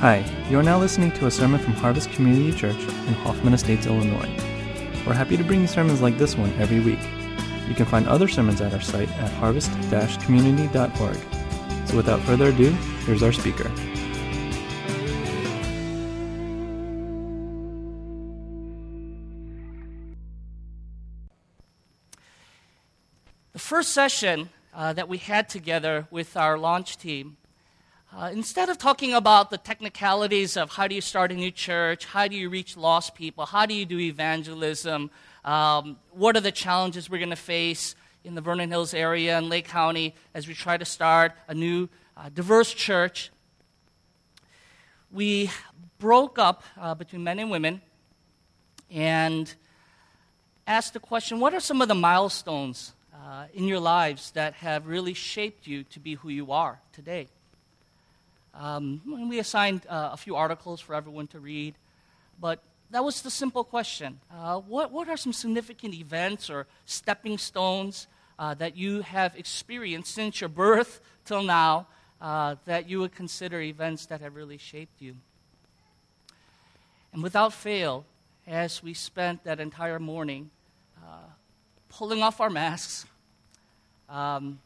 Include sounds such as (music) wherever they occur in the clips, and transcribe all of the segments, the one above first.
Hi, you are now listening to a sermon from Harvest Community Church in Hoffman Estates, Illinois. We're happy to bring you sermons like this one every week. You can find other sermons at our site at harvest-community.org. So without further ado, here's our speaker. The first session uh, that we had together with our launch team, uh, instead of talking about the technicalities of how do you start a new church, how do you reach lost people, how do you do evangelism, um, what are the challenges we're going to face in the Vernon Hills area and Lake County as we try to start a new uh, diverse church, we broke up uh, between men and women and asked the question what are some of the milestones uh, in your lives that have really shaped you to be who you are today? Um, we assigned uh, a few articles for everyone to read, but that was the simple question. Uh, what, what are some significant events or stepping stones uh, that you have experienced since your birth till now uh, that you would consider events that have really shaped you? And without fail, as we spent that entire morning uh, pulling off our masks, um,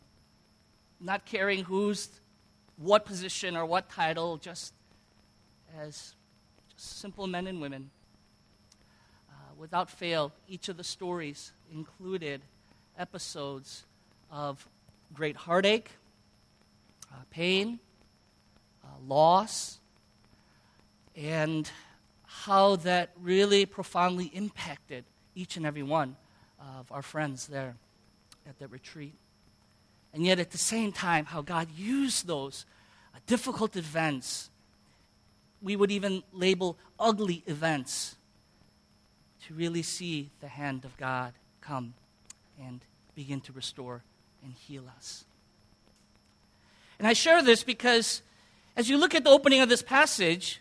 not caring who's what position or what title, just as just simple men and women. Uh, without fail, each of the stories included episodes of great heartache, uh, pain, uh, loss, and how that really profoundly impacted each and every one of our friends there at the retreat. And yet, at the same time, how God used those uh, difficult events, we would even label ugly events, to really see the hand of God come and begin to restore and heal us. And I share this because as you look at the opening of this passage,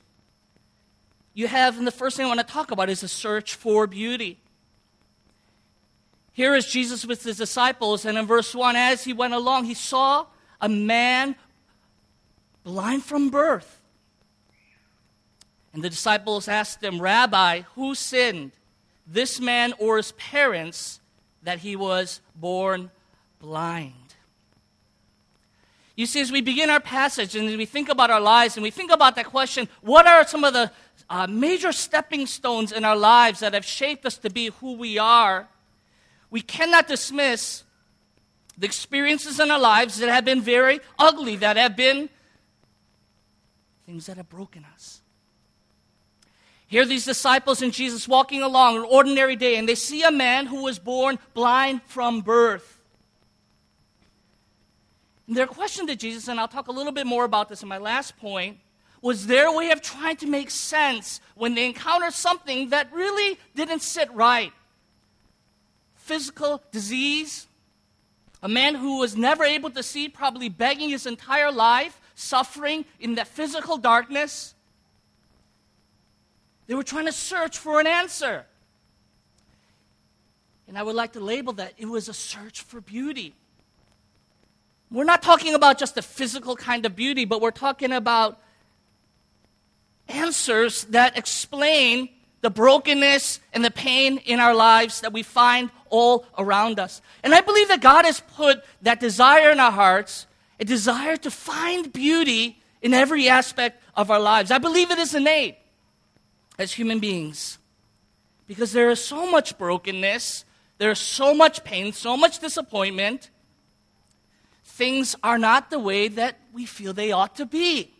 you have, and the first thing I want to talk about is a search for beauty. Here is Jesus with his disciples, and in verse 1, as he went along, he saw a man blind from birth. And the disciples asked him, Rabbi, who sinned, this man or his parents, that he was born blind? You see, as we begin our passage and as we think about our lives and we think about that question, what are some of the uh, major stepping stones in our lives that have shaped us to be who we are? We cannot dismiss the experiences in our lives that have been very ugly, that have been things that have broken us. Here, these disciples and Jesus walking along an ordinary day, and they see a man who was born blind from birth. And their question to Jesus, and I'll talk a little bit more about this in my last point, was their way of trying to make sense when they encountered something that really didn't sit right physical disease, a man who was never able to see, probably begging his entire life, suffering in that physical darkness. They were trying to search for an answer. And I would like to label that it was a search for beauty. We're not talking about just the physical kind of beauty, but we're talking about answers that explain the brokenness and the pain in our lives that we find all around us. And I believe that God has put that desire in our hearts, a desire to find beauty in every aspect of our lives. I believe it is innate as human beings because there is so much brokenness, there is so much pain, so much disappointment. Things are not the way that we feel they ought to be.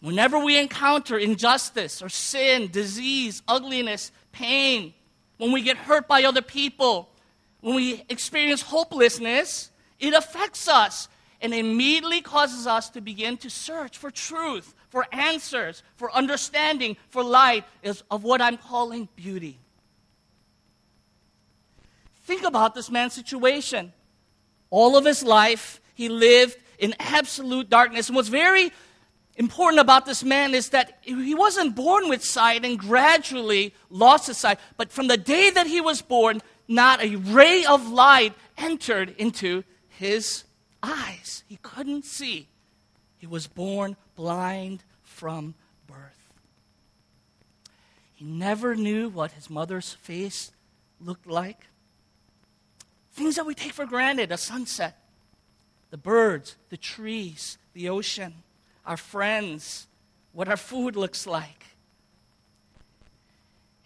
Whenever we encounter injustice or sin, disease, ugliness, pain, when we get hurt by other people, when we experience hopelessness, it affects us and immediately causes us to begin to search for truth, for answers, for understanding, for light of what I'm calling beauty. Think about this man's situation. All of his life, he lived in absolute darkness. And what's very important about this man is that he wasn't born with sight and gradually lost his sight, but from the day that he was born, not a ray of light entered into his eyes. He couldn't see. He was born blind from birth. He never knew what his mother's face looked like. Things that we take for granted a sunset, the birds, the trees, the ocean, our friends, what our food looks like.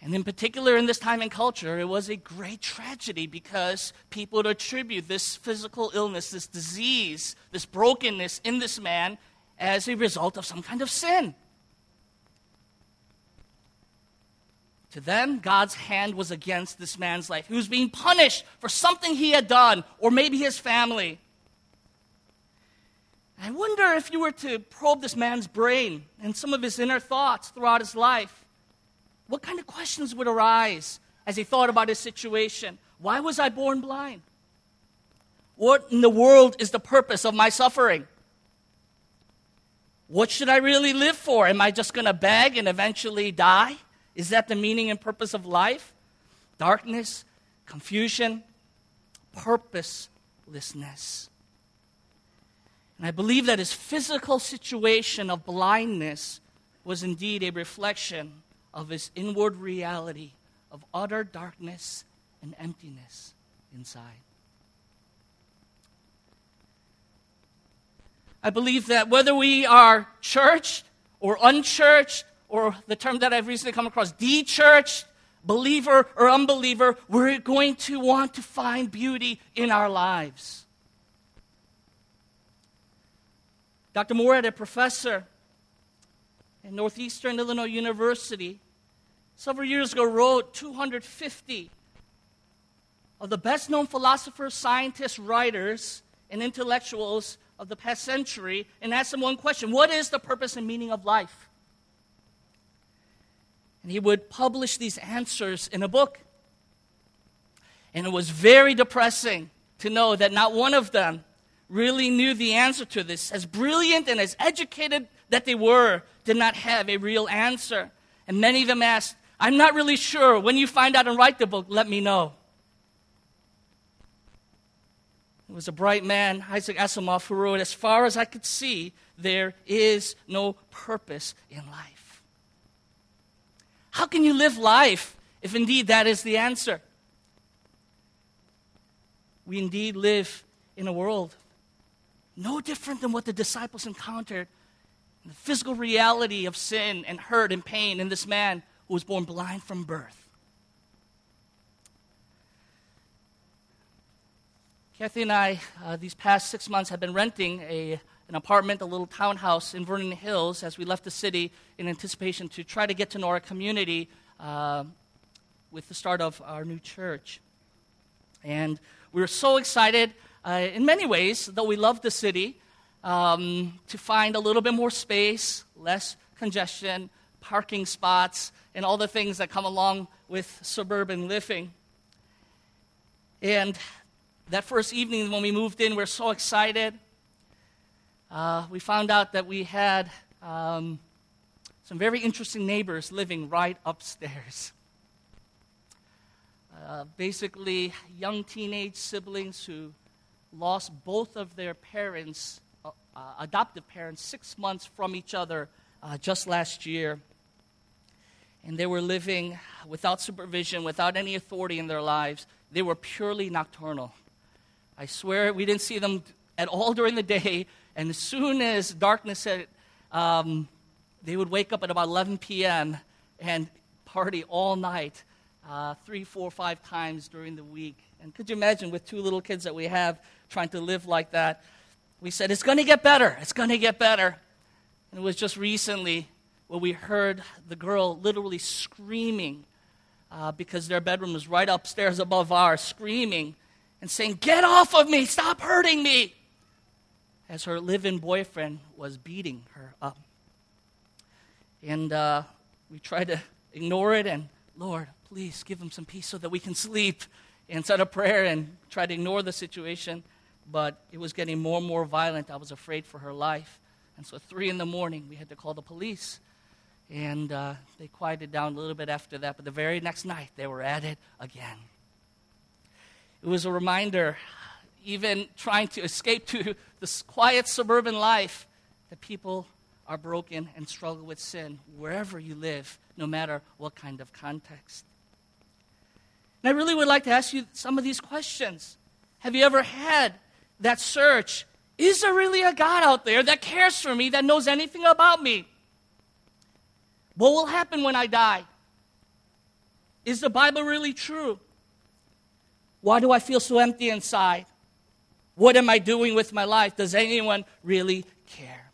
And in particular, in this time and culture, it was a great tragedy because people would attribute this physical illness, this disease, this brokenness in this man as a result of some kind of sin. To them, God's hand was against this man's life. He was being punished for something he had done, or maybe his family. I wonder if you were to probe this man's brain and some of his inner thoughts throughout his life what kind of questions would arise as he thought about his situation? Why was I born blind? What in the world is the purpose of my suffering? What should I really live for? Am I just going to beg and eventually die? Is that the meaning and purpose of life? Darkness, confusion, purposelessness. And I believe that his physical situation of blindness was indeed a reflection of his inward reality of utter darkness and emptiness inside. I believe that whether we are churched or unchurched, or the term that I've recently come across, de-churched, believer or unbeliever, we're going to want to find beauty in our lives. Dr. Moorhead, a professor at Northeastern Illinois University, several years ago wrote 250 of the best known philosophers, scientists, writers, and intellectuals of the past century and asked them one question What is the purpose and meaning of life? And he would publish these answers in a book. And it was very depressing to know that not one of them really knew the answer to this. As brilliant and as educated that they were, did not have a real answer. And many of them asked, I'm not really sure. When you find out and write the book, let me know. It was a bright man, Isaac Asimov, who wrote, As far as I could see, there is no purpose in life. How can you live life if indeed that is the answer? We indeed live in a world no different than what the disciples encountered the physical reality of sin and hurt and pain in this man who was born blind from birth. Kathy and I, uh, these past six months, have been renting a, an apartment, a little townhouse in Vernon Hills as we left the city in anticipation to try to get to know our community uh, with the start of our new church. And we were so excited uh, in many ways, though we love the city, um, to find a little bit more space, less congestion, parking spots, and all the things that come along with suburban living. And that first evening when we moved in, we were so excited. Uh, we found out that we had um, some very interesting neighbors living right upstairs. Uh, basically, young teenage siblings who lost both of their parents, uh, uh adoptive parents, six months from each other uh, just last year and they were living without supervision, without any authority in their lives. They were purely nocturnal. I swear we didn't see them at all during the day, and as soon as darkness hit, um, they would wake up at about 11 p.m. and party all night, uh, three, four, five times during the week. And could you imagine with two little kids that we have trying to live like that? We said, it's going to get better. It's going to get better. And it was just recently where we heard the girl literally screaming uh, because their bedroom was right upstairs above ours, screaming and saying, Get off of me! Stop hurting me! As her live in boyfriend was beating her up. And uh, we tried to ignore it and, Lord, please give him some peace so that we can sleep. And said a prayer and try to ignore the situation. But it was getting more and more violent. I was afraid for her life. And so, at 3 in the morning, we had to call the police. And uh, they quieted down a little bit after that, but the very next night they were at it again. It was a reminder, even trying to escape to this quiet suburban life, that people are broken and struggle with sin wherever you live, no matter what kind of context. And I really would like to ask you some of these questions. Have you ever had that search? Is there really a God out there that cares for me, that knows anything about me? What will happen when I die? Is the Bible really true? Why do I feel so empty inside? What am I doing with my life? Does anyone really care?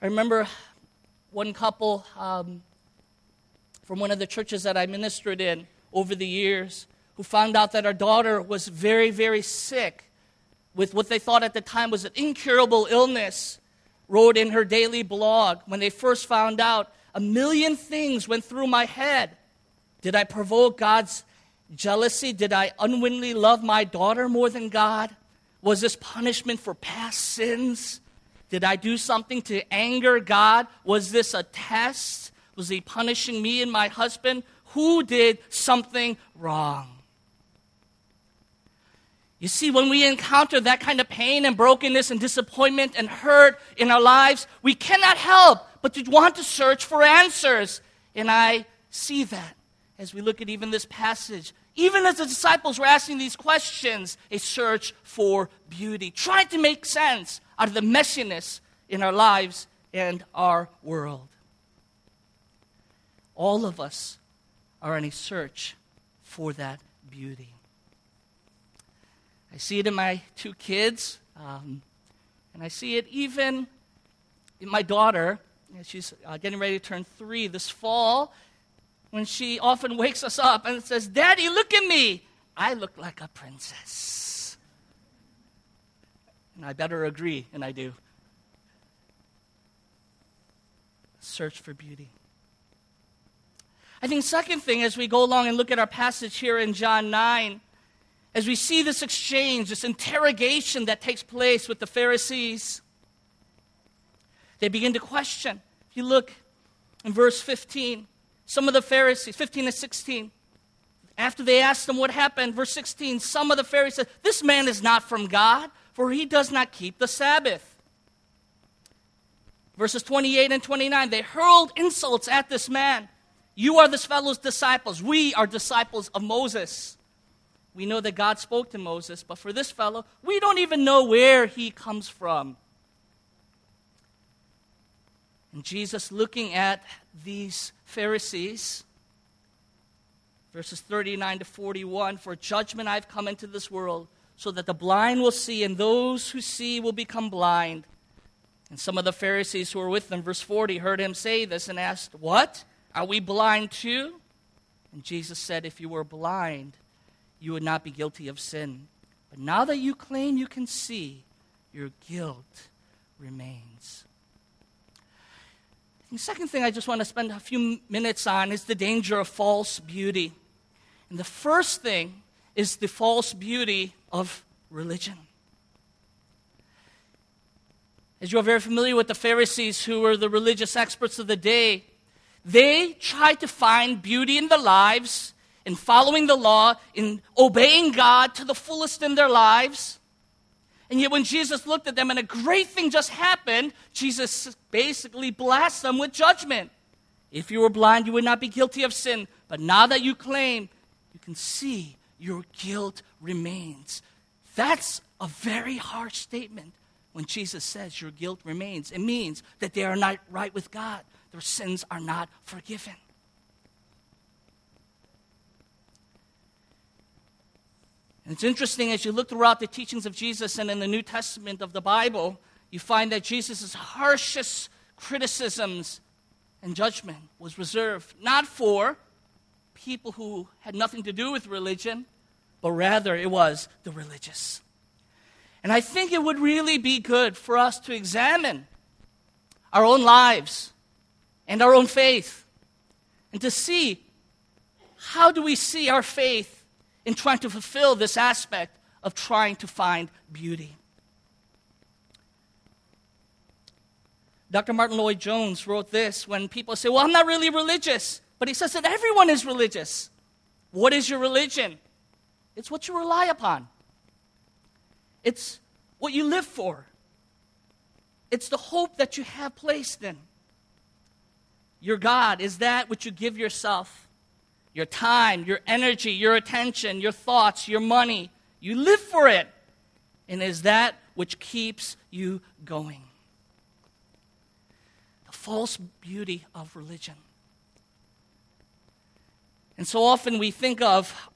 I remember one couple um, from one of the churches that I ministered in over the years who found out that our daughter was very, very sick with what they thought at the time was an incurable illness, wrote in her daily blog. When they first found out, a million things went through my head. Did I provoke God's jealousy? Did I unwittingly love my daughter more than God? Was this punishment for past sins? Did I do something to anger God? Was this a test? Was He punishing me and my husband? Who did something wrong? You see, when we encounter that kind of pain and brokenness and disappointment and hurt in our lives, we cannot help but to want to search for answers. And I see that as we look at even this passage even as the disciples were asking these questions, a search for beauty, trying to make sense out of the messiness in our lives and our world. All of us are in a search for that beauty. I see it in my two kids, um, and I see it even in my daughter. She's uh, getting ready to turn three this fall, when she often wakes us up and says, Daddy, look at me. I look like a princess. And I better agree, and I do. Search for beauty. I think, second thing, as we go along and look at our passage here in John 9, as we see this exchange, this interrogation that takes place with the Pharisees, they begin to question. If you look in verse 15, some of the Pharisees, 15 to 16, after they asked them what happened, verse 16, some of the Pharisees said, This man is not from God, for he does not keep the Sabbath. Verses 28 and 29, they hurled insults at this man. You are this fellow's disciples. We are disciples of Moses. We know that God spoke to Moses, but for this fellow, we don't even know where he comes from. And Jesus, looking at these Pharisees, verses 39 to 41 For judgment I've come into this world, so that the blind will see, and those who see will become blind. And some of the Pharisees who were with them, verse 40, heard him say this and asked, What? Are we blind too? And Jesus said, If you were blind, you would not be guilty of sin. But now that you claim you can see, your guilt remains. The second thing I just want to spend a few minutes on is the danger of false beauty. And the first thing is the false beauty of religion. As you are very familiar with the Pharisees, who were the religious experts of the day, they tried to find beauty in their lives, in following the law, in obeying God to the fullest in their lives. And yet, when Jesus looked at them and a great thing just happened, Jesus basically blasts them with judgment. If you were blind, you would not be guilty of sin. But now that you claim, you can see your guilt remains. That's a very harsh statement when Jesus says your guilt remains. It means that they are not right with God, their sins are not forgiven. And it's interesting as you look throughout the teachings of Jesus and in the New Testament of the Bible, you find that Jesus' harshest criticisms and judgment was reserved not for people who had nothing to do with religion, but rather it was the religious. And I think it would really be good for us to examine our own lives and our own faith and to see how do we see our faith in trying to fulfill this aspect of trying to find beauty. Dr. Martyn Lloyd-Jones wrote this when people say, Well, I'm not really religious. But he says that everyone is religious. What is your religion? It's what you rely upon, it's what you live for, it's the hope that you have placed in. Your God is that which you give yourself your time, your energy, your attention, your thoughts, your money. You live for it. And is that which keeps you going. The false beauty of religion. And so often we think of,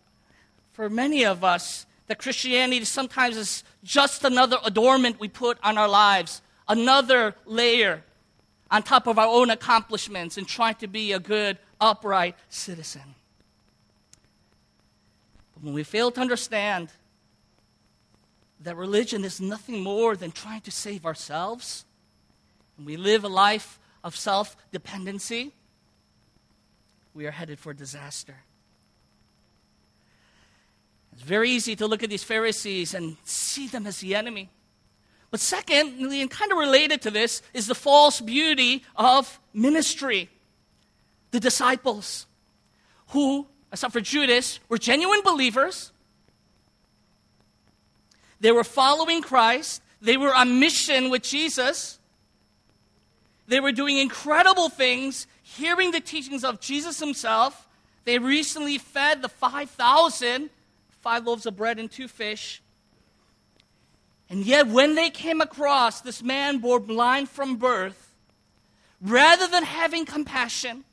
for many of us, that Christianity sometimes is just another adornment we put on our lives, another layer on top of our own accomplishments and trying to be a good, upright citizen. But when we fail to understand that religion is nothing more than trying to save ourselves, and we live a life of self dependency, we are headed for disaster. It's very easy to look at these Pharisees and see them as the enemy. But secondly, and kind of related to this, is the false beauty of ministry. The disciples, who, except for Judas, were genuine believers. They were following Christ. They were on mission with Jesus. They were doing incredible things, hearing the teachings of Jesus himself. They recently fed the 5,000, five loaves of bread and two fish. And yet, when they came across this man born blind from birth, rather than having compassion,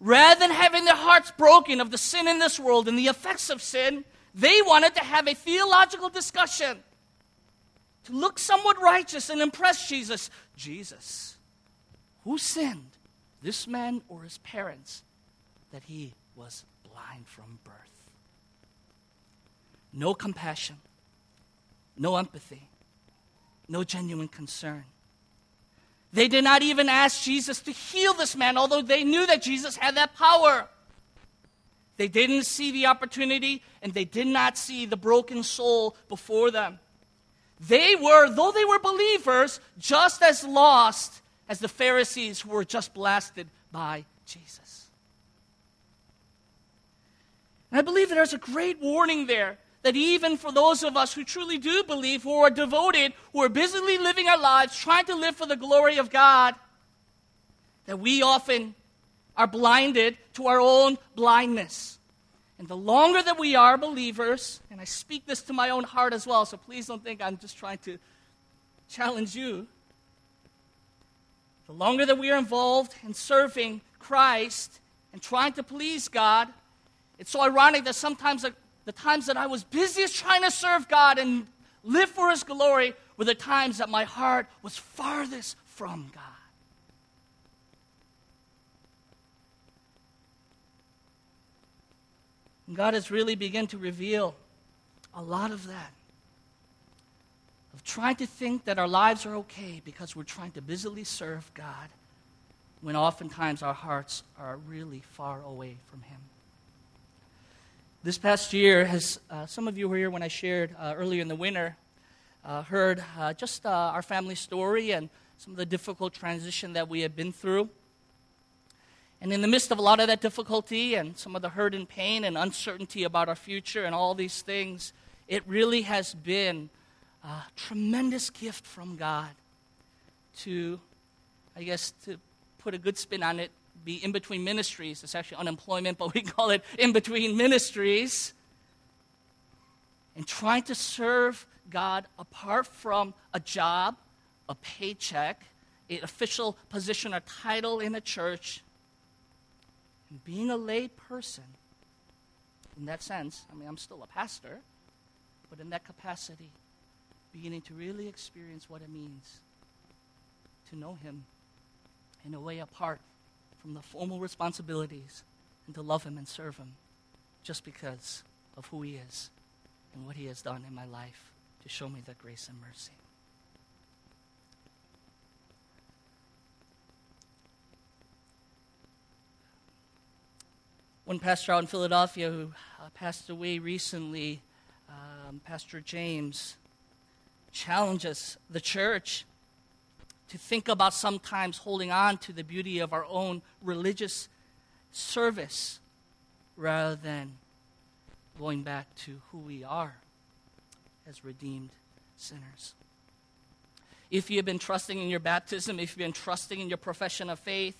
rather than having their hearts broken of the sin in this world and the effects of sin, they wanted to have a theological discussion to look somewhat righteous and impress Jesus. Jesus, who sinned, this man or his parents, that he was blind from birth? No compassion no empathy, no genuine concern. They did not even ask Jesus to heal this man, although they knew that Jesus had that power. They didn't see the opportunity and they did not see the broken soul before them. They were, though they were believers, just as lost as the Pharisees who were just blasted by Jesus. And I believe there's a great warning there that even for those of us who truly do believe, who are devoted, who are busily living our lives, trying to live for the glory of God, that we often are blinded to our own blindness. And the longer that we are believers, and I speak this to my own heart as well, so please don't think I'm just trying to challenge you. The longer that we are involved in serving Christ and trying to please God, it's so ironic that sometimes the times that I was busiest trying to serve God and live for His glory were the times that my heart was farthest from God. And God has really begun to reveal a lot of that. Of trying to think that our lives are okay because we're trying to busily serve God when oftentimes our hearts are really far away from Him. This past year, as uh, some of you were here when I shared uh, earlier in the winter, uh, heard uh, just uh, our family story and some of the difficult transition that we have been through. And in the midst of a lot of that difficulty and some of the hurt and pain and uncertainty about our future and all these things, it really has been a tremendous gift from God to, I guess, to put a good spin on it, be in between ministries. It's actually unemployment, but we (laughs) call it in between ministries. And trying to serve God apart from a job, a paycheck, an official position or title in a church, and being a lay person. In that sense, I mean, I'm still a pastor, but in that capacity, beginning to really experience what it means to know Him in a way apart from the formal responsibilities and to love Him and serve Him just because of who He is and what He has done in my life to show me that grace and mercy. One pastor out in Philadelphia who uh, passed away recently, um, Pastor James, challenges the church to think about sometimes holding on to the beauty of our own religious service rather than going back to who we are as redeemed sinners. if you've been trusting in your baptism, if you've been trusting in your profession of faith,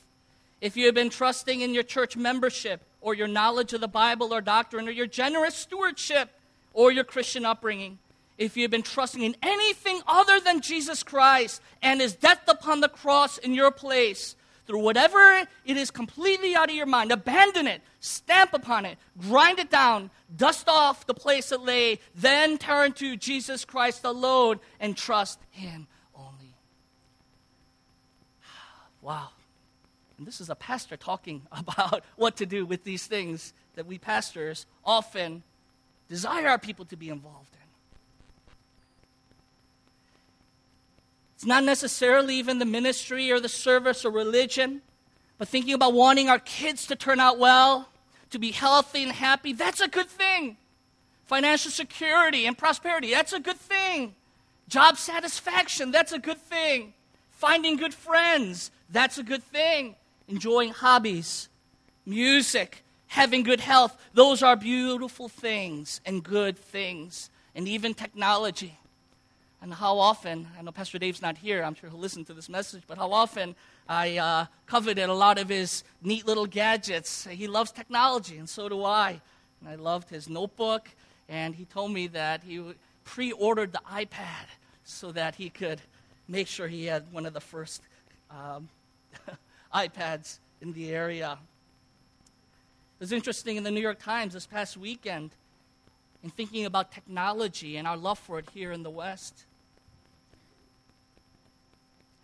if you have been trusting in your church membership or your knowledge of the Bible or doctrine or your generous stewardship or your Christian upbringing, if you've been trusting in anything other than Jesus Christ and his death upon the cross in your place, through whatever it is completely out of your mind, abandon it, stamp upon it, grind it down, dust off the place it lay, then turn to Jesus Christ alone and trust him only. (sighs) Wow. And this is a pastor talking (laughs) about what to do with these things that we pastors often desire our people to be involved in. It's not necessarily even the ministry or the service or religion, but thinking about wanting our kids to turn out well, to be healthy and happy, that's a good thing. Financial security and prosperity, that's a good thing. Job satisfaction, that's a good thing. Finding good friends, that's a good thing enjoying hobbies, music, having good health. Those are beautiful things and good things, and even technology. And how often, I know Pastor Dave's not here, I'm sure he'll listen to this message, but how often I uh, coveted a lot of his neat little gadgets. He loves technology, and so do I. And I loved his notebook, and he told me that he pre ordered the iPad so that he could make sure he had one of the first um, (laughs) iPads in the area. It was interesting in the New York Times this past weekend in thinking about technology and our love for it here in the West.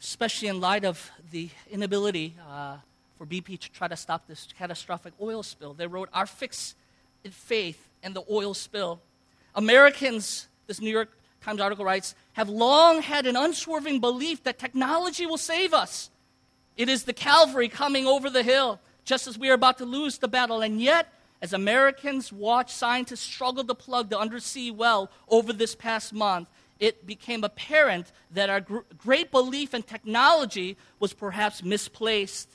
Especially in light of the inability uh, for BP to try to stop this catastrophic oil spill. They wrote, Our fix in faith and the oil spill. Americans, this New York Times article writes, have long had an unswerving belief that technology will save us. It is the Calvary coming over the hill, just as we are about to lose the battle. And yet, as Americans watch scientists struggle to plug the undersea well over this past month, it became apparent that our gr- great belief in technology was perhaps misplaced.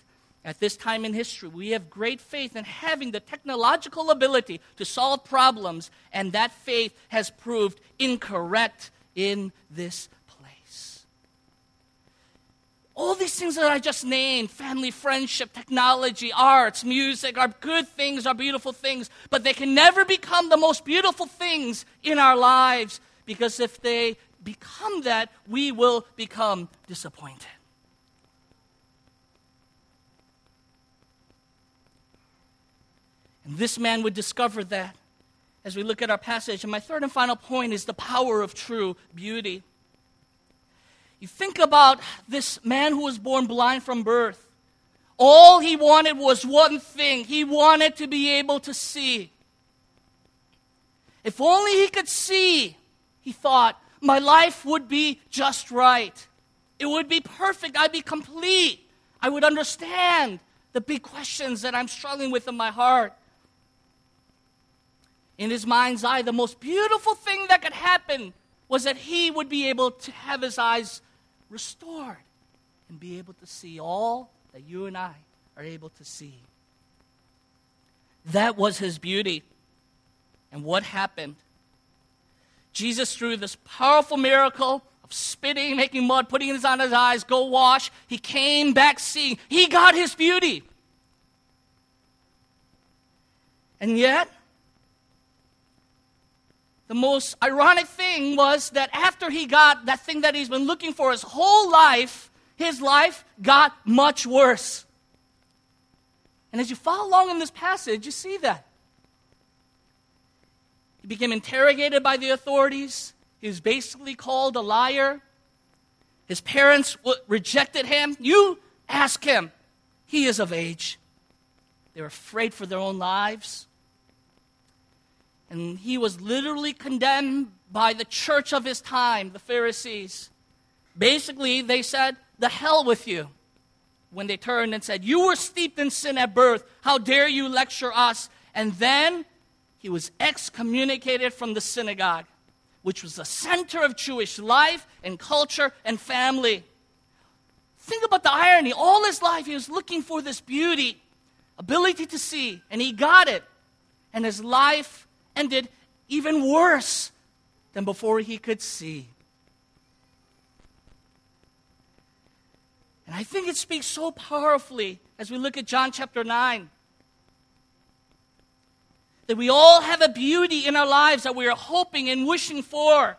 At this time in history, we have great faith in having the technological ability to solve problems, and that faith has proved incorrect in this place. all these things that I just named family, friendship, technology, arts, music are good things, are beautiful things, but they can never become the most beautiful things in our lives because if they become that, we will become disappointed. And this man would discover that as we look at our passage. And my third and final point is the power of true beauty. You think about this man who was born blind from birth. All he wanted was one thing he wanted to be able to see. If only he could see, he thought, my life would be just right. It would be perfect. I'd be complete. I would understand the big questions that I'm struggling with in my heart. In his mind's eye, the most beautiful thing that could happen was that he would be able to have his eyes restored and be able to see all that you and I are able to see. That was his beauty. And what happened? Jesus, through this powerful miracle of spitting, making mud, putting it on his eyes, go wash, he came back seeing. He got his beauty. And yet, the most ironic thing was that after he got that thing that he's been looking for his whole life, his life got much worse. And as you follow along in this passage, you see that. He became interrogated by the authorities. He was basically called a liar. His parents rejected him. You ask him. He is of age. They were afraid for their own lives. And he was literally condemned by the church of his time, the Pharisees. Basically, they said, The hell with you. When they turned and said, You were steeped in sin at birth. How dare you lecture us? And then he was excommunicated from the synagogue, which was the center of Jewish life and culture and family. Think about the irony. All his life, he was looking for this beauty, ability to see, and he got it. And his life ended even worse than before he could see. And I think it speaks so powerfully as we look at John chapter 9 that we all have a beauty in our lives that we are hoping and wishing for.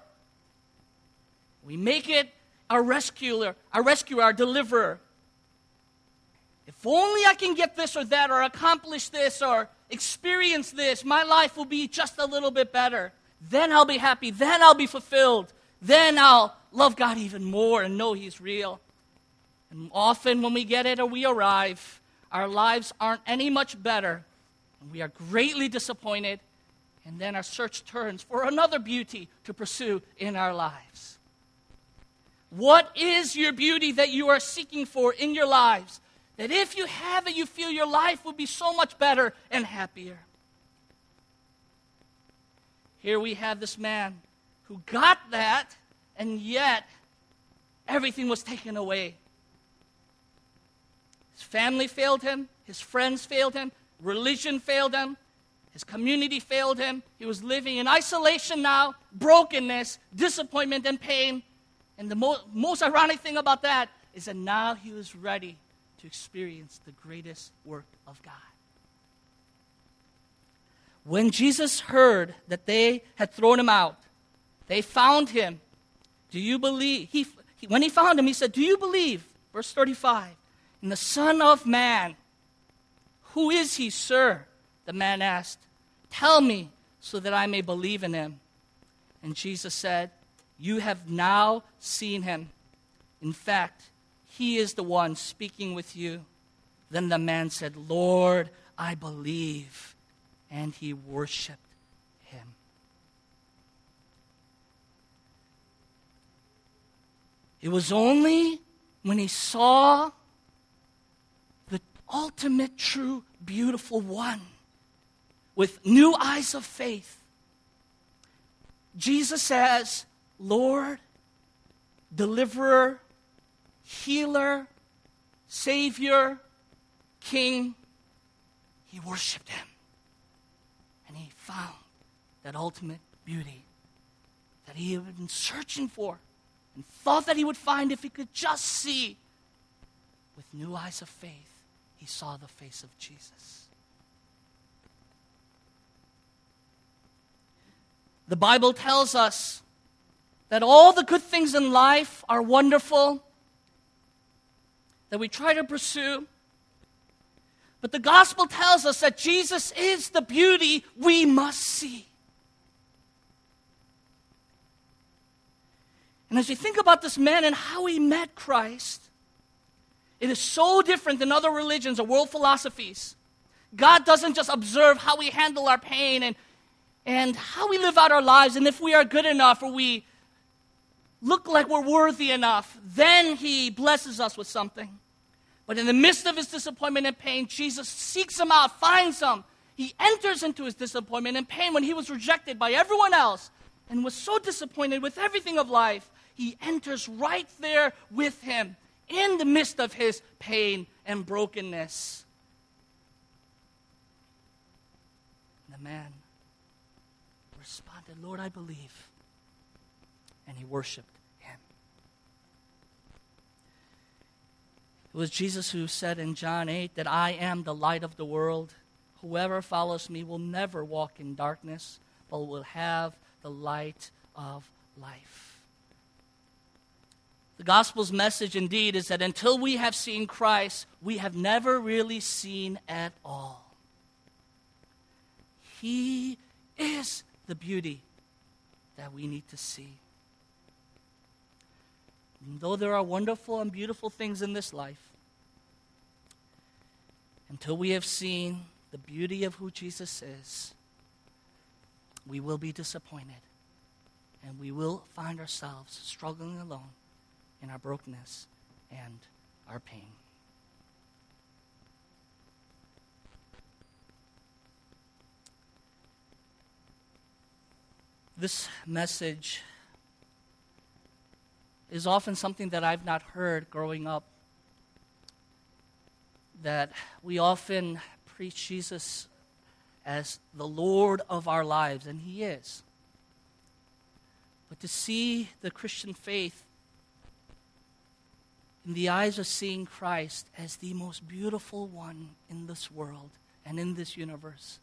We make it our rescuer, our rescuer, our deliverer. If only I can get this or that, or accomplish this, or experience this, my life will be just a little bit better. Then I'll be happy. Then I'll be fulfilled. Then I'll love God even more and know He's real. And often when we get it or we arrive, our lives aren't any much better. And we are greatly disappointed. And then our search turns for another beauty to pursue in our lives. What is your beauty that you are seeking for in your lives? That if you have it, you feel your life will be so much better and happier. Here we have this man who got that, and yet everything was taken away. His family failed him, his friends failed him, religion failed him, his community failed him. He was living in isolation now, brokenness, disappointment, and pain. And the mo- most ironic thing about that is that now he was ready to experience the greatest work of God. When Jesus heard that they had thrown him out, they found him. Do you believe? He, he, when he found him, he said, Do you believe? Verse 35 In the Son of Man. Who is he, sir? The man asked. Tell me so that I may believe in him. And Jesus said, you have now seen him. In fact, he is the one speaking with you. Then the man said, Lord, I believe. And he worshiped him. It was only when he saw ultimate, true, beautiful one with new eyes of faith. Jesus says, Lord, deliverer, healer, savior, king, he worshiped him. And he found that ultimate beauty that he had been searching for and thought that he would find if he could just see. With new eyes of faith, he saw the face of Jesus. The Bible tells us that all the good things in life are wonderful, that we try to pursue. But the gospel tells us that Jesus is the beauty we must see. And as you think about this man and how he met Christ, it is so different than other religions or world philosophies. God doesn't just observe how we handle our pain and, and how we live out our lives and if we are good enough or we look like we're worthy enough, then he blesses us with something. But in the midst of his disappointment and pain, Jesus seeks him out, finds him. He enters into his disappointment and pain when he was rejected by everyone else and was so disappointed with everything of life. He enters right there with him in the midst of his pain and brokenness. The man responded, Lord, I believe and he worshiped him. It was Jesus who said in John 8 that I am the light of the world. Whoever follows me will never walk in darkness, but will have the light of life. The gospel's message, indeed, is that until we have seen Christ, we have never really seen at all. He is the beauty that we need to see. And though there are wonderful and beautiful things in this life, until we have seen the beauty of who Jesus is, we will be disappointed. And we will find ourselves struggling alone in our brokenness and our pain. This message is often something that I've not heard growing up. That we often preach Jesus as the Lord of our lives, and He is. But to see the Christian faith in the eyes of seeing Christ as the most beautiful one in this world and in this universe.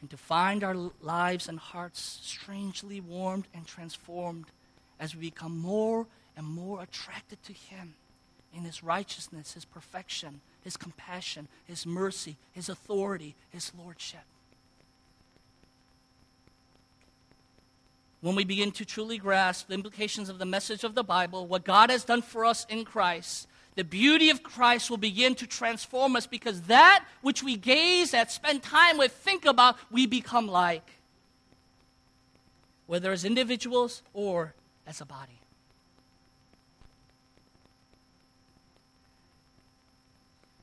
And to find our lives and hearts strangely warmed and transformed as we become more and more attracted to Him in His righteousness, His perfection, His compassion, His mercy, His authority, His lordship. When we begin to truly grasp the implications of the message of the Bible, what God has done for us in Christ, the beauty of Christ will begin to transform us because that which we gaze at, spend time with, think about, we become like. Whether as individuals or as a body.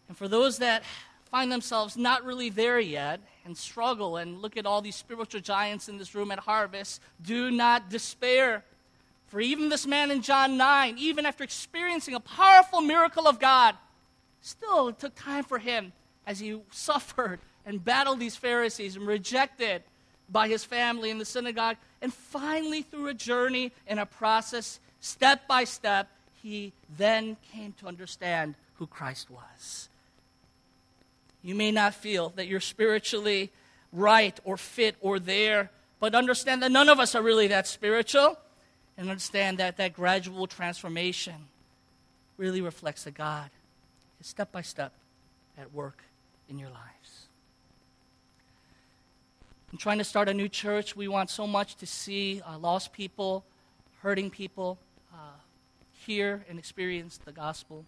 And for those that find themselves not really there yet and struggle and look at all these spiritual giants in this room at Harvest, do not despair. For even this man in John 9, even after experiencing a powerful miracle of God, still it took time for him as he suffered and battled these Pharisees and rejected by his family in the synagogue. And finally, through a journey and a process, step by step, he then came to understand who Christ was. You may not feel that you're spiritually right or fit or there, but understand that none of us are really that spiritual. And understand that that gradual transformation really reflects that God is step by step at work in your lives. In trying to start a new church, we want so much to see uh, lost people, hurting people, uh, hear and experience the gospel.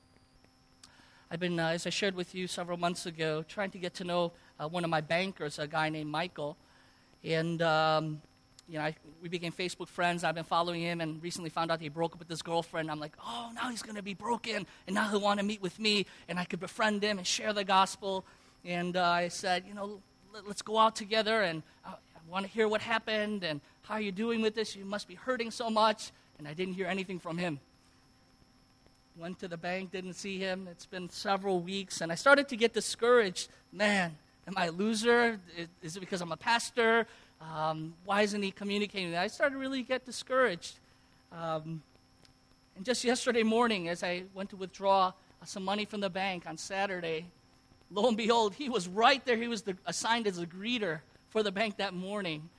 I've been, uh, as I shared with you several months ago, trying to get to know uh, one of my bankers, a guy named Michael. And, um, you know, I, we became Facebook friends. I've been following him and recently found out he broke up with his girlfriend. I'm like, oh, now he's going to be broken. And now he'll want to meet with me. And I could befriend him and share the gospel. And uh, I said, you know, let, us go out together. And uh, I want to hear what happened and how are you doing with this. You must be hurting so much. And I didn't hear anything from him. Went to the bank, didn't see him. It's been several weeks, and I started to get discouraged. Man, am I a loser? Is it because I'm a pastor? Um, why isn't he communicating? I started to really get discouraged. Um, and just yesterday morning, as I went to withdraw some money from the bank on Saturday, lo and behold, he was right there. He was the, assigned as a greeter for the bank that morning.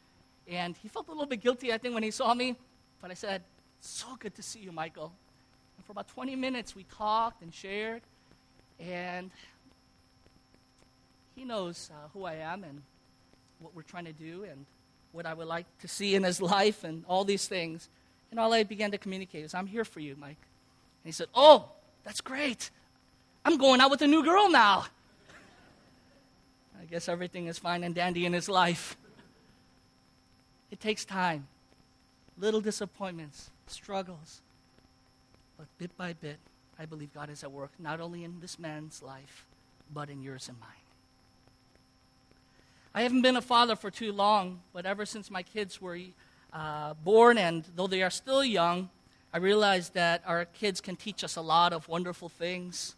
And he felt a little bit guilty, I think, when he saw me. But I said, So good to see you, Michael. And for about 20 minutes, we talked and shared. And he knows uh, who I am and what we're trying to do and what I would like to see in his (laughs) life and all these things. And all I began to communicate is, I'm here for you, Mike. And he said, Oh, that's great. I'm going out with a new girl now. I guess everything is fine and dandy in his life. It takes time, little disappointments, struggles, but bit by bit, I believe God is at work, not only in this man's life, but in yours and mine. I haven't been a father for too long, but ever since my kids were uh, born, and though they are still young, I realized that our kids can teach us a lot of wonderful things.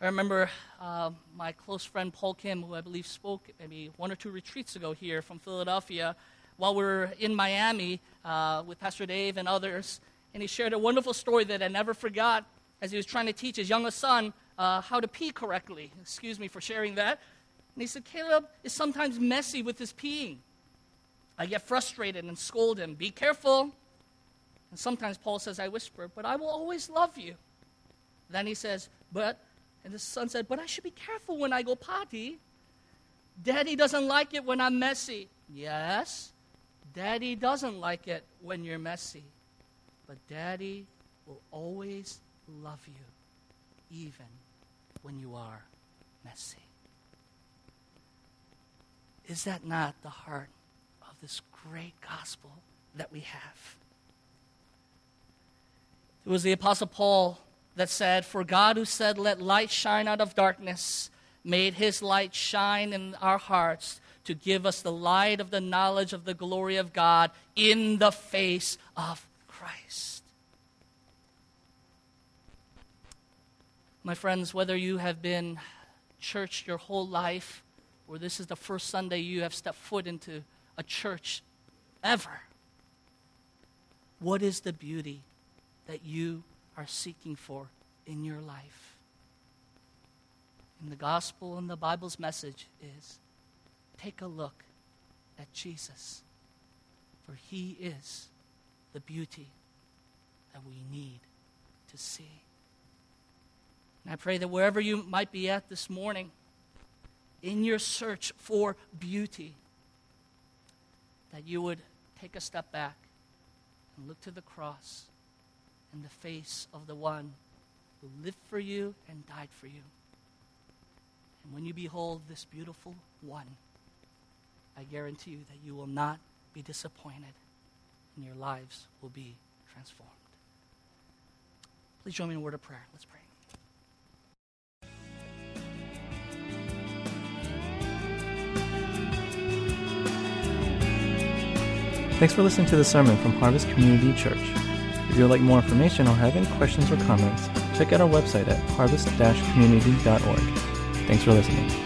I remember uh, my close friend Paul Kim, who I believe spoke maybe one or two retreats ago here from Philadelphia, while we were in Miami uh, with Pastor Dave and others. And he shared a wonderful story that I never forgot as he was trying to teach his youngest son uh, how to pee correctly. Excuse me for sharing that. And he said, Caleb is sometimes messy with his peeing. I get frustrated and scold him. Be careful. And sometimes Paul says, I whisper, but I will always love you. Then he says, but, and the son said, but I should be careful when I go potty. Daddy doesn't like it when I'm messy. Yes, Daddy doesn't like it when you're messy, but Daddy will always love you, even when you are messy. Is that not the heart of this great gospel that we have? It was the Apostle Paul that said, For God who said, Let light shine out of darkness, made his light shine in our hearts to give us the light of the knowledge of the glory of God in the face of Christ. My friends, whether you have been church your whole life or this is the first Sunday you have stepped foot into a church ever, What is the beauty that you are seeking for in your life? And the gospel and the Bible's message is take a look at Jesus, for he is the beauty that we need to see. And I pray that wherever you might be at this morning, in your search for beauty, that you would take a step back and look to the cross and the face of the one who lived for you and died for you. And when you behold this beautiful one, I guarantee you that you will not be disappointed and your lives will be transformed. Please join me in a word of prayer. Let's pray. Thanks for listening to the sermon from Harvest Community Church. If you would like more information or have any questions or comments, check out our website at harvest-community.org. Thanks for listening.